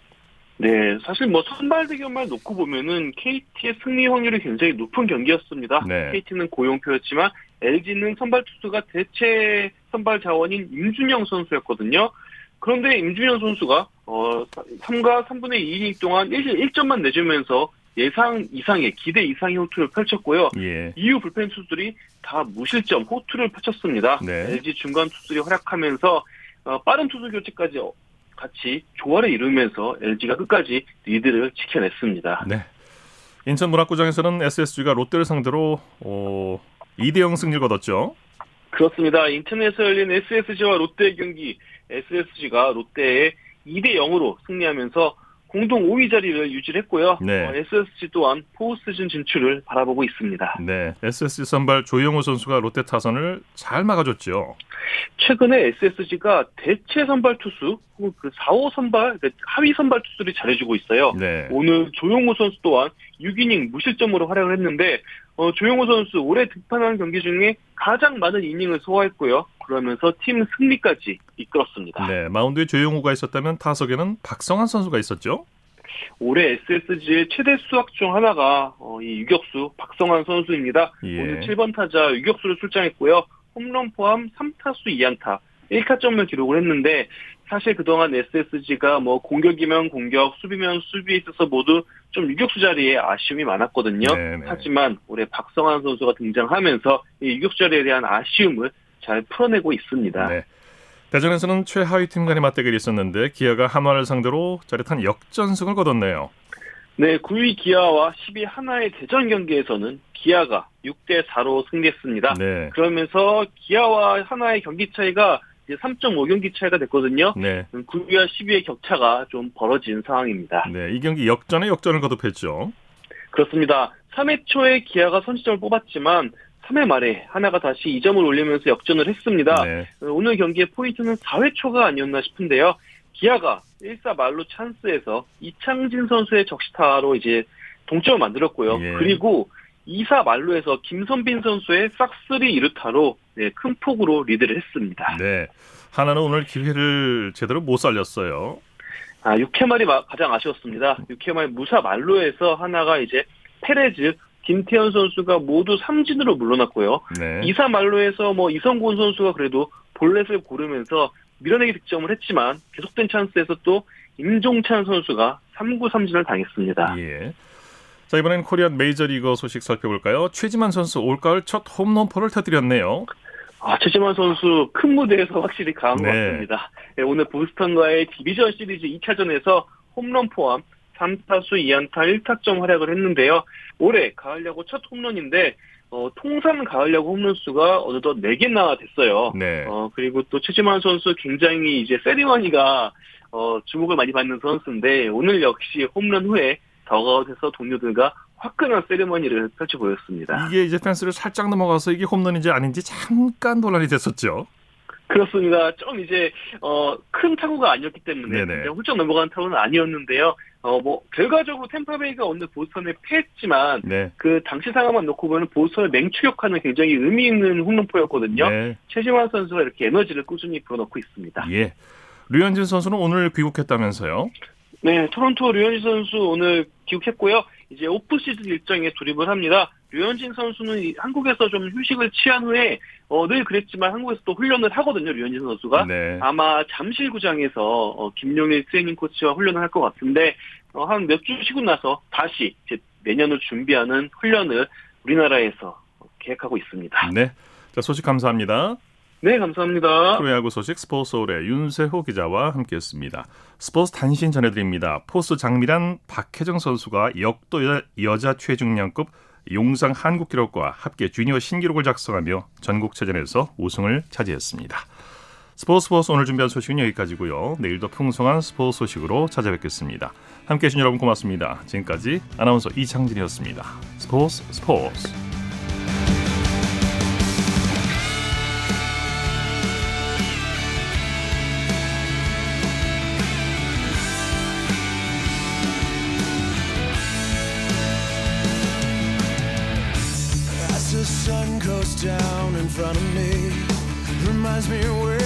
Speaker 11: 네, 사실 뭐 선발 대결만 놓고 보면은 KT의 승리 확률이 굉장히 높은 경기였습니다.
Speaker 1: 네.
Speaker 11: KT는 고용표였지만 LG는 선발 투수가 대체 선발 자원인 임준영 선수였거든요. 그런데 임준영 선수가 어 3과 3분의 2이닝 동안 1, 1점만 내주면서 예상 이상의 기대 이상의 호투를 펼쳤고요.
Speaker 1: 예.
Speaker 11: 이후 불펜 투수들이 다 무실점 호투를 펼쳤습니다.
Speaker 1: 네.
Speaker 11: LG 중간 투수들이 활약하면서 어, 빠른 투수 교체까지 어, 같이 조화를 이루면서 LG가 끝까지 리드를 지켜냈습니다.
Speaker 1: 네. 인천 문학구장에서는 SSG가 롯데를 상대로 어, 2대 0 승리를 거뒀죠.
Speaker 11: 그렇습니다. 인천에서 열린 SSG와 롯데의 경기 SSG가 롯데에 2대 0으로 승리하면서 공동 5위 자리를 유지했고요.
Speaker 1: 네.
Speaker 11: 어, SSG 또한 포스트시즌 진출을 바라보고 있습니다.
Speaker 1: 네. SSG 선발 조영호 선수가 롯데 타선을 잘 막아줬죠.
Speaker 11: 최근에 SSG가 대체 선발 투수 혹은 그 4호 선발, 그 하위 선발 투수들이 잘해주고 있어요.
Speaker 1: 네.
Speaker 11: 오늘 조용호 선수 또한 6이닝 무실점으로 활약을 했는데 어, 조용호 선수 올해 등판한 경기 중에 가장 많은 이닝을 소화했고요. 그러면서 팀 승리까지 이끌었습니다.
Speaker 1: 네. 마운드에 조영호가 있었다면 타석에는 박성환 선수가 있었죠.
Speaker 11: 올해 SSG의 최대 수확 중 하나가 어, 이 유격수 박성환 선수입니다.
Speaker 1: 예.
Speaker 11: 오늘 7번 타자 유격수를 출장했고요. 홈런 포함 3타수 2안타, 1타점을 기록을 했는데 사실 그동안 SSG가 뭐 공격이면 공격, 수비면 수비에 있어서 모두 좀 유격수 자리에 아쉬움이 많았거든요.
Speaker 1: 네네.
Speaker 11: 하지만 올해 박성환 선수가 등장하면서 이 유격수 자리에 대한 아쉬움을 잘 풀어내고 있습니다.
Speaker 1: 네. 대전에서는 최하위 팀 간의 맞대결이 있었는데 기아가 한화를 상대로 짜릿한 역전승을 거뒀네요.
Speaker 11: 네, 9위 기아와 10위 하나의 대전 경기에서는 기아가 6대 4로 승리했습니다.
Speaker 1: 네.
Speaker 11: 그러면서 기아와 하나의 경기 차이가 3.5경기 차이가 됐거든요.
Speaker 1: 네.
Speaker 11: 9위와 10위의 격차가 좀 벌어진 상황입니다.
Speaker 1: 네, 이 경기 역전에 역전을 거듭했죠.
Speaker 11: 그렇습니다. 3회 초에 기아가 선취점을 뽑았지만 3회 말에 하나가 다시 2점을 올리면서 역전을 했습니다.
Speaker 1: 네.
Speaker 11: 오늘 경기의 포인트는 4회 초가 아니었나 싶은데요. 기아가 1사 말로 찬스에서 이창진 선수의 적시타로 이제 동점을 만들었고요.
Speaker 1: 예.
Speaker 11: 그리고 2사 말로에서 김선빈 선수의 싹쓸이 이루타로 네, 큰 폭으로 리드를 했습니다.
Speaker 1: 네. 하나는 오늘 기회를 제대로 못 살렸어요.
Speaker 11: 아, 6회 말이 마- 가장 아쉬웠습니다. 6회 말 무사 말로에서 하나가 이제 페레즈, 김태현 선수가 모두 삼진으로 물러났고요.
Speaker 1: 네.
Speaker 11: 2사 말로에서 뭐 이성곤 선수가 그래도 볼넷을 고르면서 밀어내기 득점을 했지만 계속된 찬스에서 또 임종찬 선수가 3구 3진을 당했습니다.
Speaker 1: 예. 자, 이번엔 코리안 메이저리거 소식 살펴볼까요? 최지만 선수 올가을 첫 홈런포를 터뜨렸네요.
Speaker 11: 아, 최지만 선수 큰 무대에서 확실히 강한 것
Speaker 1: 네.
Speaker 11: 같습니다. 네, 오늘 보스턴과의 디비전 시리즈 2차전에서 홈런 포함 3타수 2안타 1타점 활약을 했는데요. 올해 가을 야구 첫 홈런인데 어, 통산 가을 야구 홈런 수가 어느덧 4개나 됐어요.
Speaker 1: 네.
Speaker 11: 어, 그리고 또 최지만 선수 굉장히 이제 세리머니가 어, 주목을 많이 받는 선수인데 오늘 역시 홈런 후에 더가웃에서 동료들과 화끈한 세리머니를 펼쳐 보였습니다.
Speaker 1: 이게 이제 펜스를 살짝 넘어가서 이게 홈런인지 아닌지 잠깐 논란이 됐었죠.
Speaker 11: 그렇습니다. 좀 이제 어, 큰 타구가 아니었기 때문에
Speaker 1: 네네.
Speaker 11: 훌쩍 넘어간 타구는 아니었는데요. 어, 뭐 결과적으로 템파베이가 오늘 보스턴에 패했지만
Speaker 1: 네.
Speaker 11: 그 당시 상황만 놓고 보면 보스턴을 맹추격하는 굉장히 의미 있는 홈런포였거든요.
Speaker 1: 네.
Speaker 11: 최지환 선수가 이렇게 에너지를 꾸준히 불어넣고 있습니다.
Speaker 1: 예. 류현진 선수는 오늘 귀국했다면서요?
Speaker 11: 네, 토론토 류현진 선수 오늘 귀국했고요. 이제 오프 시즌 일정에 돌입을 합니다. 류현진 선수는 이- 한국에서 좀 휴식을 취한 후에 어, 늘 그랬지만 한국에서 또 훈련을 하거든요. 류현진 선수가
Speaker 1: 네.
Speaker 11: 아마 잠실구장에서 어, 김용일 트레이닝 코치와 훈련을 할 것 같은데 어, 한몇 주 쉬고 나서 다시 이제 내년을 준비하는 훈련을 우리나라에서 계획하고 있습니다.
Speaker 1: 네. 자, 소식 감사합니다.
Speaker 11: 네, 감사합니다.
Speaker 1: 프로야구 소식 스포츠홀의 윤세호 기자와 함께했습니다. 스포츠 단신 전해드립니다. 포스 장미란 박혜정 선수가 역도 여- 여자 최중량급 용상 한국 기록과 합계 주니어 신기록을 작성하며 전국체전에서 우승을 차지했습니다. 스포츠 스포츠 오늘 준비한 소식은 여기까지고요. 내일도 풍성한 스포츠 소식으로 찾아뵙겠습니다. 함께해 주신 여러분 고맙습니다. 지금까지 아나운서 이창진이었습니다. 스포츠 스포츠
Speaker 12: front of me, reminds me where.